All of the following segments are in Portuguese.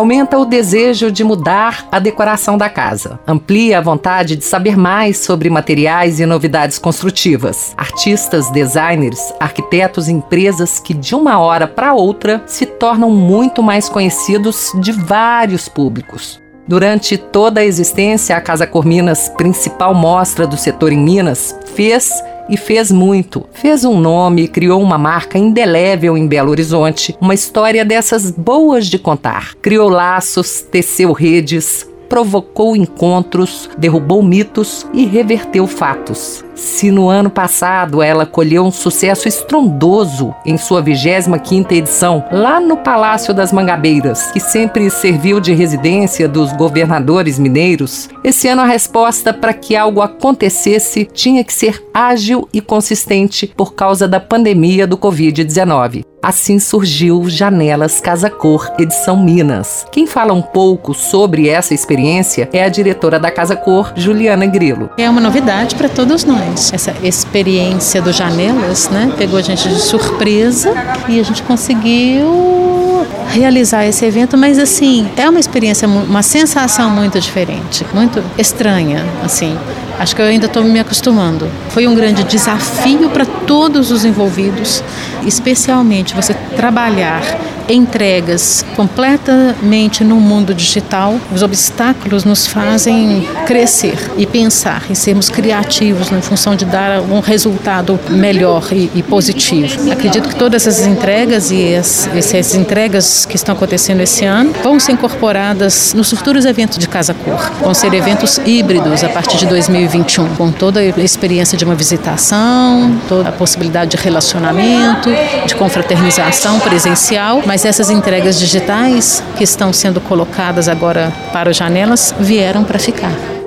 Aumenta o desejo de mudar a decoração da casa. Amplia a vontade de saber mais sobre materiais e novidades construtivas. Artistas, designers, arquitetos e empresas que de uma hora para outra se tornam muito mais conhecidos de vários públicos. Durante toda a existência, a Casa Corminas, principal mostra do setor em Minas, fez e fez muito. Fez um nome, criou uma marca indelével em Belo Horizonte, uma história dessas boas de contar. Criou laços, teceu redes, provocou encontros, derrubou mitos e reverteu fatos. Se no ano passado ela colheu um sucesso estrondoso em sua 25ª edição, lá no Palácio das Mangabeiras, que sempre serviu de residência dos governadores mineiros, esse ano a resposta para que algo acontecesse tinha que ser ágil e consistente por causa da pandemia do Covid-19. Assim surgiu Janelas Casa Cor, edição Minas. Quem fala um pouco sobre essa experiência é a diretora da Casa Cor, Juliana Grilo. É uma novidade para todos nós. Essa experiência do Janelas, né, pegou a gente de surpresa e a gente conseguiu realizar esse evento, mas assim, é uma experiência, uma sensação muito diferente, muito estranha, assim. Acho que eu ainda estou me acostumando. Foi um grande desafio para todos os envolvidos, especialmente você trabalhar entregas completamente no mundo digital. Os obstáculos nos fazem crescer e pensar e sermos criativos em função de dar um resultado melhor e, e positivo. Acredito que todas essas entregas e as, essas entregas que estão acontecendo esse ano vão ser incorporadas nos futuros eventos de Casa Cor. Vão ser eventos híbridos a partir de 2020 2021, com toda a experiência de uma visitação, toda a possibilidade de relacionamento, de confraternização presencial, mas essas entregas digitais que estão sendo colocadas agora para as janelas vieram para ficar.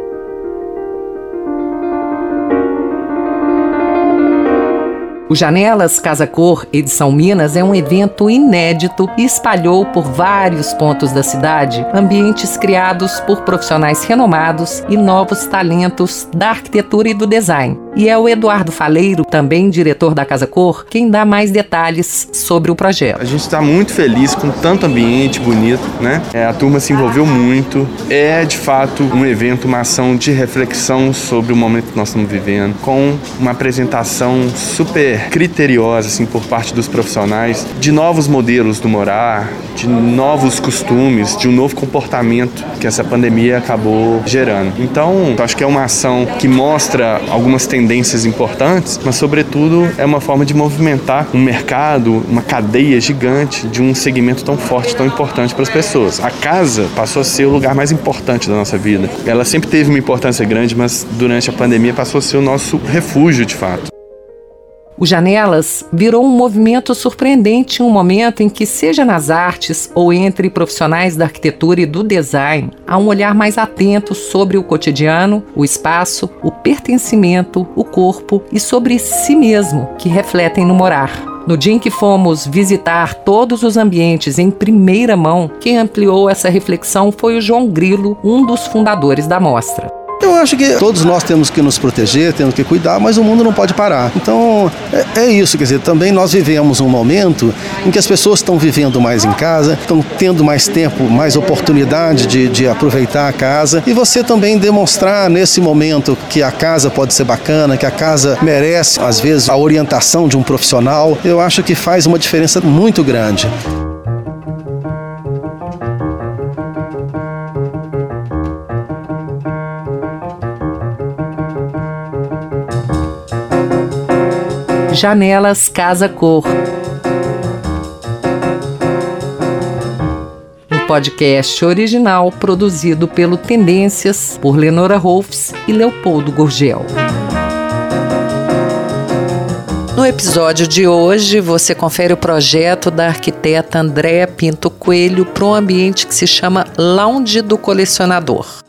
O Janelas Casa Cor Edição Minas é um evento inédito e espalhou por vários pontos da cidade ambientes criados por profissionais renomados e novos talentos da arquitetura e do design. E é o Eduardo Faleiro, também diretor da Casa Cor, quem dá mais detalhes sobre o projeto. A gente está muito feliz com tanto ambiente bonito, né? É, a turma se envolveu muito. É de fato um evento, uma ação de reflexão sobre o momento que nós estamos vivendo, com uma apresentação super criteriosa assim por parte dos profissionais de novos modelos do morar, de novos costumes, de um novo comportamento que essa pandemia acabou gerando. Então, acho que é uma ação que mostra algumas tendências importantes, mas sobretudo é uma forma de movimentar um mercado, uma cadeia gigante de um segmento tão forte, tão importante para as pessoas. A casa passou a ser o lugar mais importante da nossa vida. Ela sempre teve uma importância grande, mas durante a pandemia passou a ser o nosso refúgio de fato. O Janelas virou um movimento surpreendente em um momento em que, seja nas artes ou entre profissionais da arquitetura e do design, há um olhar mais atento sobre o cotidiano, o espaço, o pertencimento, o corpo e sobre si mesmo, que refletem no morar. No dia em que fomos visitar todos os ambientes em primeira mão, quem ampliou essa reflexão foi o João Grilo, um dos fundadores da mostra. Eu acho que todos nós temos que nos proteger, temos que cuidar, mas o mundo não pode parar. Então é, é isso, quer dizer, também nós vivemos um momento em que as pessoas estão vivendo mais em casa, estão tendo mais tempo, mais oportunidade de, de aproveitar a casa e você também demonstrar nesse momento que a casa pode ser bacana, que a casa merece, às vezes, a orientação de um profissional, eu acho que faz uma diferença muito grande. Janelas Casa Cor. Um podcast original produzido pelo Tendências por Lenora Rolfs e Leopoldo Gurgel. No episódio de hoje, você confere o projeto da arquiteta Andréa Pinto Coelho para um ambiente que se chama Lounge do Colecionador.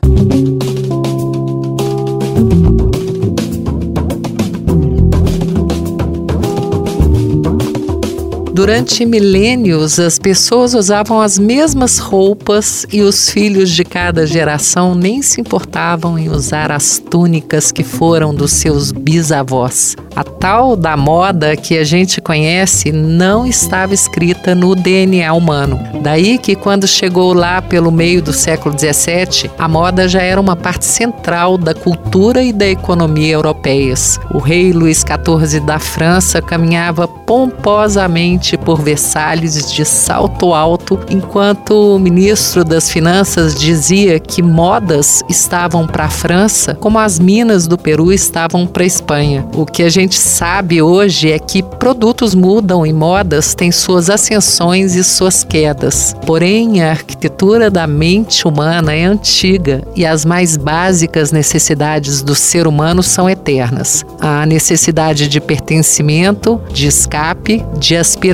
Durante milênios, as pessoas usavam as mesmas roupas e os filhos de cada geração nem se importavam em usar as túnicas que foram dos seus bisavós. A tal da moda que a gente conhece não estava escrita no DNA humano. Daí que, quando chegou lá pelo meio do século XVII, a moda já era uma parte central da cultura e da economia europeias. O rei Luís XIV da França caminhava pomposamente por Versalhes de salto alto, enquanto o ministro das Finanças dizia que modas estavam para a França como as minas do Peru estavam para a Espanha. O que a gente sabe hoje é que produtos mudam e modas têm suas ascensões e suas quedas. Porém, a arquitetura da mente humana é antiga e as mais básicas necessidades do ser humano são eternas. A necessidade de pertencimento, de escape, de aspiração,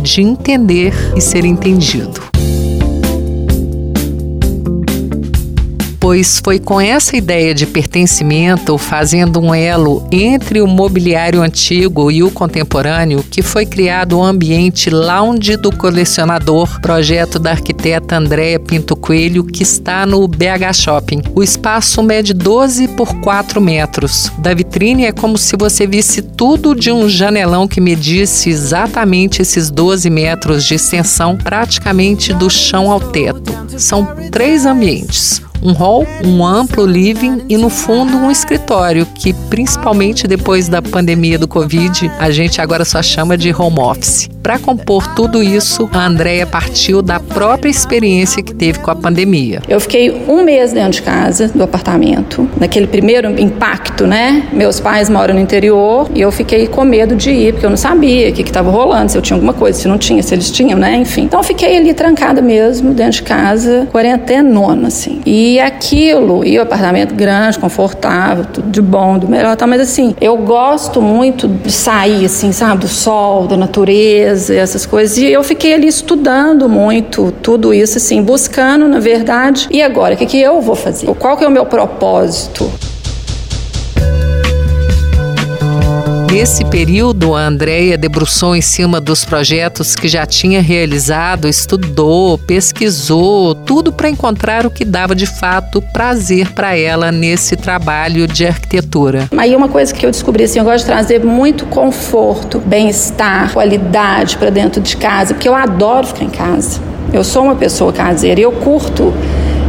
de entender e ser entendido. Pois foi com essa ideia de pertencimento, fazendo um elo entre o mobiliário antigo e o contemporâneo, que foi criado o ambiente Lounge do Colecionador, projeto da arquiteta Andréa Pinto Coelho, que está no BH Shopping. O espaço mede 12 por 4 metros. Da vitrine é como se você visse tudo de um janelão que medisse exatamente esses 12 metros de extensão, praticamente do chão ao teto. São três ambientes um hall, um amplo living e no fundo um escritório, que principalmente depois da pandemia do Covid, a gente agora só chama de home office. Para compor tudo isso, a Andrea partiu da própria experiência que teve com a pandemia. Eu fiquei um mês dentro de casa, do apartamento, naquele primeiro impacto, né? Meus pais moram no interior e eu fiquei com medo de ir, porque eu não sabia o que estava rolando, se eu tinha alguma coisa, se não tinha, se eles tinham, né? Enfim. Então fiquei ali trancada mesmo, dentro de casa, quarentenona, assim. E aquilo, e o apartamento grande, confortável, tudo de bom, do melhor, tá? mas assim, eu gosto muito de sair, assim, sabe, do sol, da natureza essas coisas. E eu fiquei ali estudando muito tudo isso, assim, buscando, na verdade, e agora, o que, que eu vou fazer? Qual que é o meu propósito? Nesse período, a Andrea debruçou em cima dos projetos que já tinha realizado, estudou, pesquisou, tudo para encontrar o que dava de fato prazer para ela nesse trabalho de arquitetura. Aí uma coisa que eu descobri assim, eu gosto de trazer muito conforto, bem-estar, qualidade para dentro de casa, porque eu adoro ficar em casa. Eu sou uma pessoa caseira e eu curto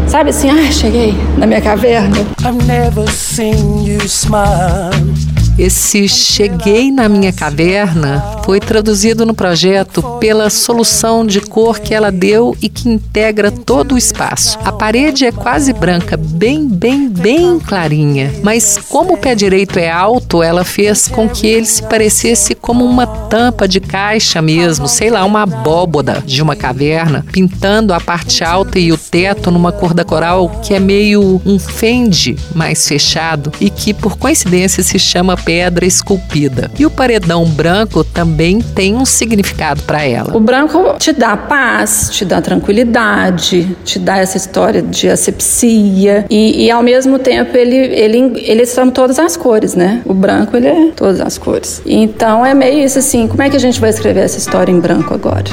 Sabe assim, ah, cheguei na minha caverna. I've never seen you smile. Esse Cheguei na Minha Caverna foi traduzido no projeto pela solução de cor que ela deu e que integra todo o espaço. A parede é quase branca, bem, bem, bem clarinha, mas como o pé direito é alto, ela fez com que ele se parecesse como uma tampa de caixa mesmo, sei lá, uma abóboda de uma caverna, pintando a parte alta e o teto numa cor da coral que é meio um fende mais fechado e que por coincidência se chama pedra esculpida. E o paredão branco também tem um significado para ela. O branco te dá paz, te dá tranquilidade, te dá essa história de asepsia e, e ao mesmo tempo ele, ele, ele são todas as cores, né? O branco ele é todas as cores. Então é meio isso assim, como é que a gente vai escrever essa história em branco agora?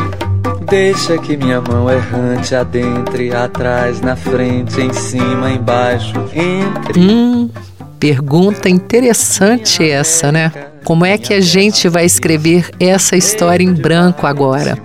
Deixa que minha mão errante adentre, atrás, na frente, em cima, embaixo, entre. Hum, Pergunta interessante essa, né? Como é que a gente vai escrever essa história em branco agora?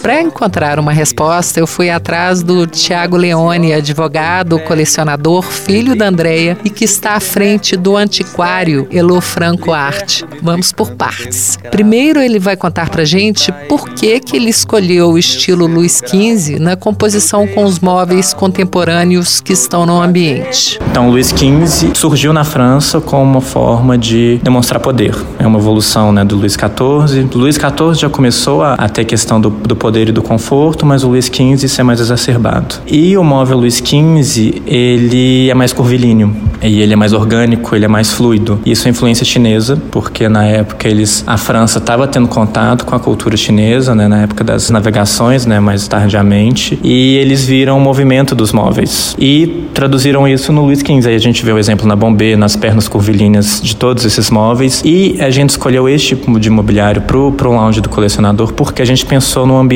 Para encontrar uma resposta, eu fui atrás do Tiago Leone, advogado, colecionador, filho da Andrea e que está à frente do antiquário Elo Franco Arte. Vamos por partes. Primeiro, ele vai contar pra gente por que, que ele escolheu o estilo Luiz XV na composição com os móveis contemporâneos que estão no ambiente. Então, Luiz XV surgiu na França como uma forma de demonstrar poder. É uma evolução né, do Luiz XIV. Luiz XIV já começou a, a ter questão do, do poder e do conforto, mas o Luiz XV isso é mais exacerbado. E o móvel Luiz XV, ele é mais curvilíneo, e ele é mais orgânico, ele é mais fluido. Isso é influência chinesa, porque na época eles, a França estava tendo contato com a cultura chinesa, né, na época das navegações, né, mais tardiamente, e eles viram o movimento dos móveis e traduziram isso no Luiz XV. Aí a gente vê o exemplo na Bombay, nas pernas curvilíneas de todos esses móveis, e a gente escolheu este tipo de imobiliário pro, pro lounge do colecionador porque a gente pensou num ambiente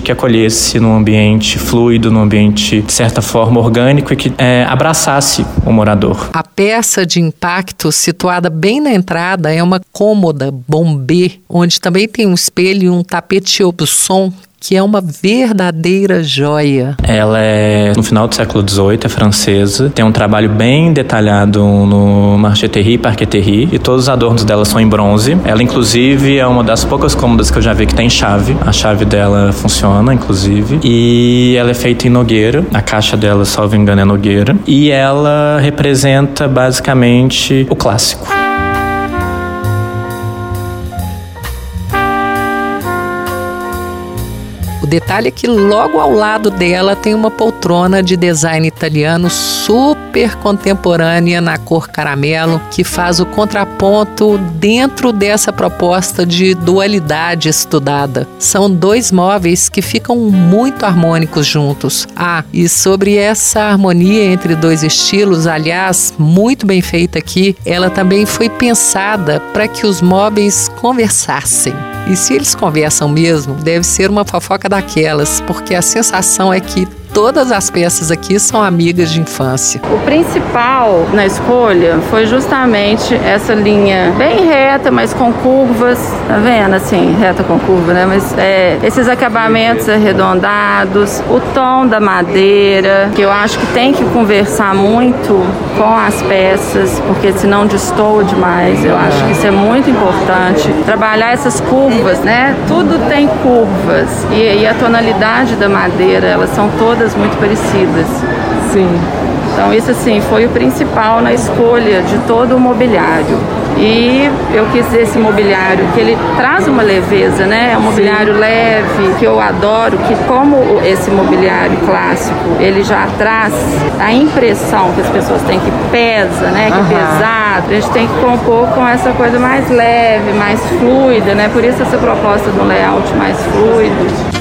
que acolhesse, num ambiente fluido, num ambiente de certa forma orgânico e que é, abraçasse o morador. A peça de impacto situada bem na entrada é uma cômoda bombê, onde também tem um espelho e um tapete Aubusson que é uma verdadeira joia. Ela é no final do século XVIII, é francesa, tem um trabalho bem detalhado no Marcheterie e Parqueterie e todos os adornos dela são em bronze. Ela, inclusive, é uma das poucas cômodas que eu já vi que tem chave. A chave dela funciona, inclusive. E ela é feita em nogueira. A caixa dela, salvo engano, é nogueira. E ela representa basicamente o clássico. Detalhe é que logo ao lado dela tem uma poltrona de design italiano super contemporânea na cor caramelo, que faz o contraponto dentro dessa proposta de dualidade estudada. São dois móveis que ficam muito harmônicos juntos. Ah, e sobre essa harmonia entre dois estilos, aliás, muito bem feita aqui, ela também foi pensada para que os móveis conversassem. E se eles conversam mesmo, deve ser uma fofoca daquelas, porque a sensação é que todas as peças aqui são amigas de infância. O principal na escolha foi justamente essa linha bem reta, mas com curvas, tá vendo? Assim, reta com curva, né? Mas é, esses acabamentos arredondados, o tom da madeira, que eu acho que tem que conversar muito com as peças, porque senão destoa demais. Eu acho que isso é muito importante. Trabalhar essas curvas, né? Tudo tem curvas e, e a tonalidade da madeira, elas são todas todas muito parecidas. Sim. Então isso assim foi o principal na escolha de todo o mobiliário. E eu quis esse mobiliário que ele traz uma leveza, né? É um mobiliário Sim. leve, que eu adoro, que como esse mobiliário clássico, ele já traz a impressão que as pessoas têm que pesa, né? Que uhum. pesado. A gente tem que compor com essa coisa mais leve, mais fluida, né? Por isso essa proposta do layout mais fluido.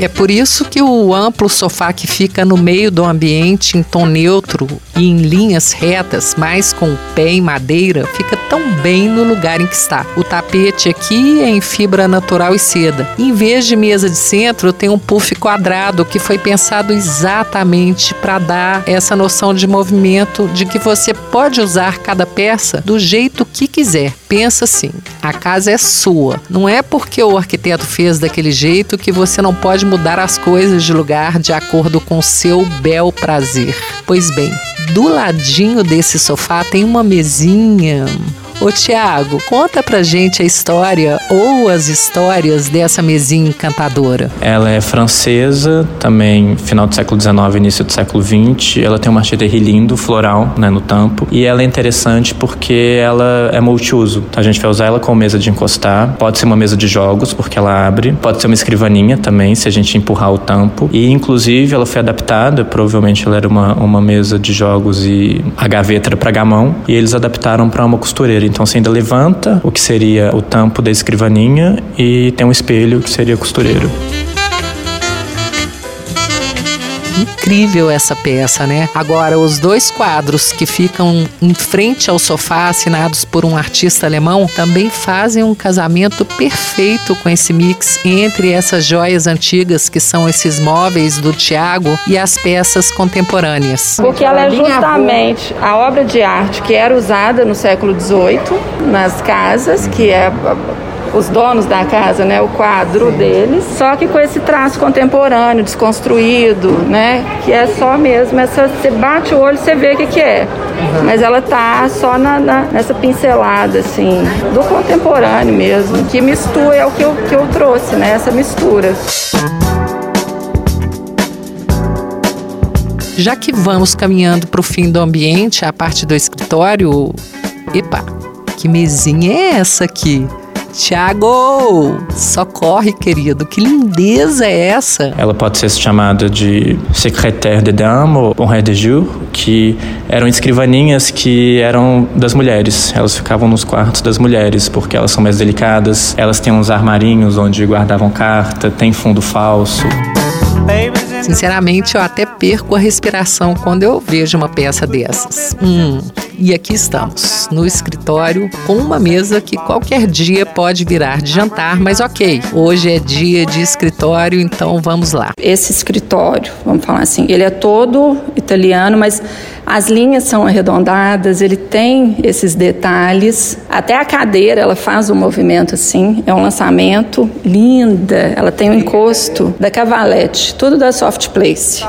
É por isso que o amplo sofá que fica no meio do ambiente em tom neutro e em linhas retas, mas com o pé em madeira, fica tão bem no lugar em que está. O tapete aqui é em fibra natural e seda. Em vez de mesa de centro, tem um puff quadrado que foi pensado exatamente para dar essa noção de movimento de que você pode usar cada peça do jeito que quiser. Pensa assim: a casa é sua. Não é porque o arquiteto fez daquele jeito que você não pode mudar as coisas de lugar de acordo com seu bel prazer. Pois bem, do ladinho desse sofá tem uma mesinha Ô Tiago, conta pra gente a história ou as histórias dessa mesinha encantadora. Ela é francesa, também final do século XIX, início do século XX. Ela tem uma marcheterie lindo, floral, né, no tampo. E ela é interessante porque ela é multiuso. A gente vai usar ela como mesa de encostar. Pode ser uma mesa de jogos, porque ela abre. Pode ser uma escrivaninha também, se a gente empurrar o tampo. E, inclusive, ela foi adaptada. Provavelmente ela era uma, uma mesa de jogos e a gaveta era pra gamão. E eles adaptaram para uma costureira. Então você ainda levanta o que seria o tampo da escrivaninha e tem um espelho que seria costureiro incrível essa peça, né? Agora, os dois quadros que ficam em frente ao sofá, assinados por um artista alemão, também fazem um casamento perfeito com esse mix entre essas joias antigas, que são esses móveis do Tiago, e as peças contemporâneas. Porque ela é justamente a obra de arte que era usada no século XVIII nas casas, que é os donos da casa, né, o quadro Sim. deles, só que com esse traço contemporâneo, desconstruído, né, que é só mesmo essa, você bate o olho, você vê o que, que é, uhum. mas ela tá só na, na, nessa pincelada, assim, do contemporâneo mesmo, que mistura, é o que eu, que eu trouxe, né, essa mistura. Já que vamos caminhando para o fim do ambiente, a parte do escritório, Epa, que mesinha é essa aqui? Tiago, socorre, querido. Que lindeza é essa? Ela pode ser chamada de secrétaire de dame ou bonheur de jour, que eram escrivaninhas que eram das mulheres. Elas ficavam nos quartos das mulheres, porque elas são mais delicadas. Elas têm uns armarinhos onde guardavam carta, tem fundo falso. Sinceramente, eu até perco a respiração quando eu vejo uma peça dessas. Hum, e aqui estamos, no escritório, com uma mesa que qualquer dia pode virar de jantar, mas ok, hoje é dia de escritório, então vamos lá. Esse escritório, vamos falar assim, ele é todo italiano, mas as linhas são arredondadas, ele tem esses detalhes. Até a cadeira, ela faz um movimento assim, é um lançamento linda. Ela tem o um encosto da Cavalete, tudo da Soft Place.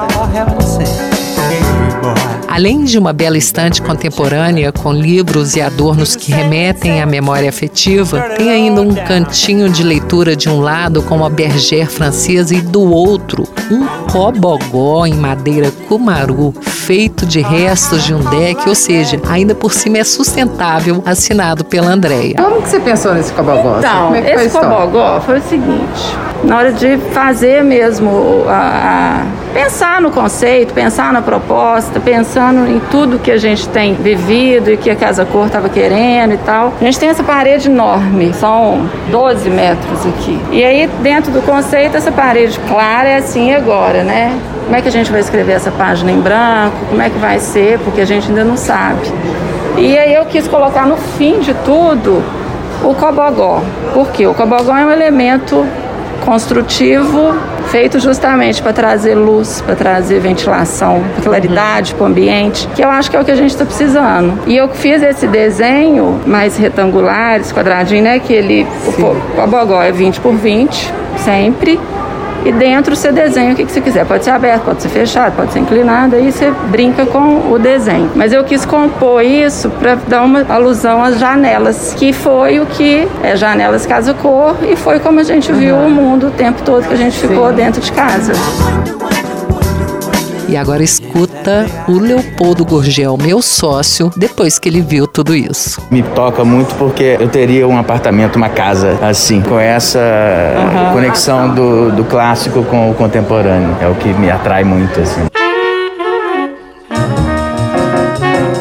Além de uma bela estante contemporânea com livros e adornos que remetem à memória afetiva, tem ainda um cantinho de leitura de um lado com uma bergère francesa e do outro um cobogó em madeira cumaru feito de restos de um deck, ou seja, ainda por cima é sustentável, assinado pela Andréia. Como que você pensou nesse cobogó? Então, é esse cobogó foi o seguinte, na hora de fazer mesmo a, a pensar no conceito, pensar na proposta, pensando em tudo que a gente tem vivido e que a Casa Cor estava querendo e tal. A gente tem essa parede enorme, são 12 metros aqui. E aí, dentro do conceito, essa parede clara é assim agora, né? Como é que a gente vai escrever essa página em branco? Como é que vai ser? Porque a gente ainda não sabe. E aí eu quis colocar no fim de tudo o cobogó. Por quê? O cobogó é um elemento construtivo feito justamente para trazer luz, para trazer ventilação, claridade para o ambiente, que eu acho que é o que a gente está precisando. E eu fiz esse desenho mais retangular, esse quadradinho, né? Que ele, o, o cobogó é 20 por 20, sempre e dentro você desenha o que, que você quiser. Pode ser aberto, pode ser fechado, pode ser inclinado, aí você brinca com o desenho. Mas eu quis compor isso para dar uma alusão às janelas, que foi o que é janelas casa cor e foi como a gente viu uhum. o mundo o tempo todo que a gente ficou Sim. dentro de casa. E agora escuta o Leopoldo Gorgel, meu sócio, depois que ele viu tudo isso. Me toca muito porque eu teria um apartamento, uma casa assim, com essa uhum. conexão do, do clássico com o contemporâneo. É o que me atrai muito, assim.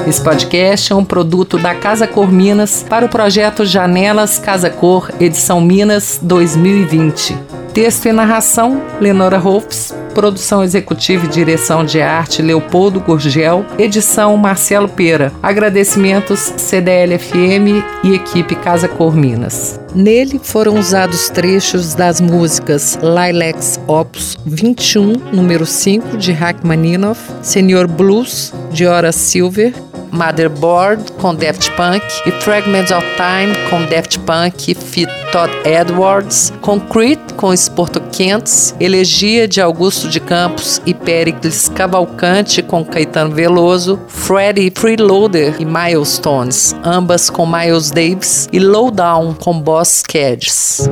Esse podcast é um produto da Casa Cor Minas para o projeto Janelas Casa Cor, edição Minas 2020. Texto e narração: Lenora Rolfs. Produção executiva e direção de arte: Leopoldo Gurgel. Edição: Marcelo Pera. Agradecimentos: CDL-FM e equipe Casa Cor Minas. Nele foram usados trechos das músicas Lilacs Opus 21, número 5, de Rachmaninoff, Senhor Blues, de Hora Silver, Motherboard com Daft Punk e Fragments of Time com Daft Punk Todd Edwards, Concrete com Esporto Quentes, Elegia de Augusto de Campos e Pericles Cavalcante com Caetano Veloso, Freddy Freeloader e Milestones, ambas com Miles Davis e Lowdown com Boss Cadges.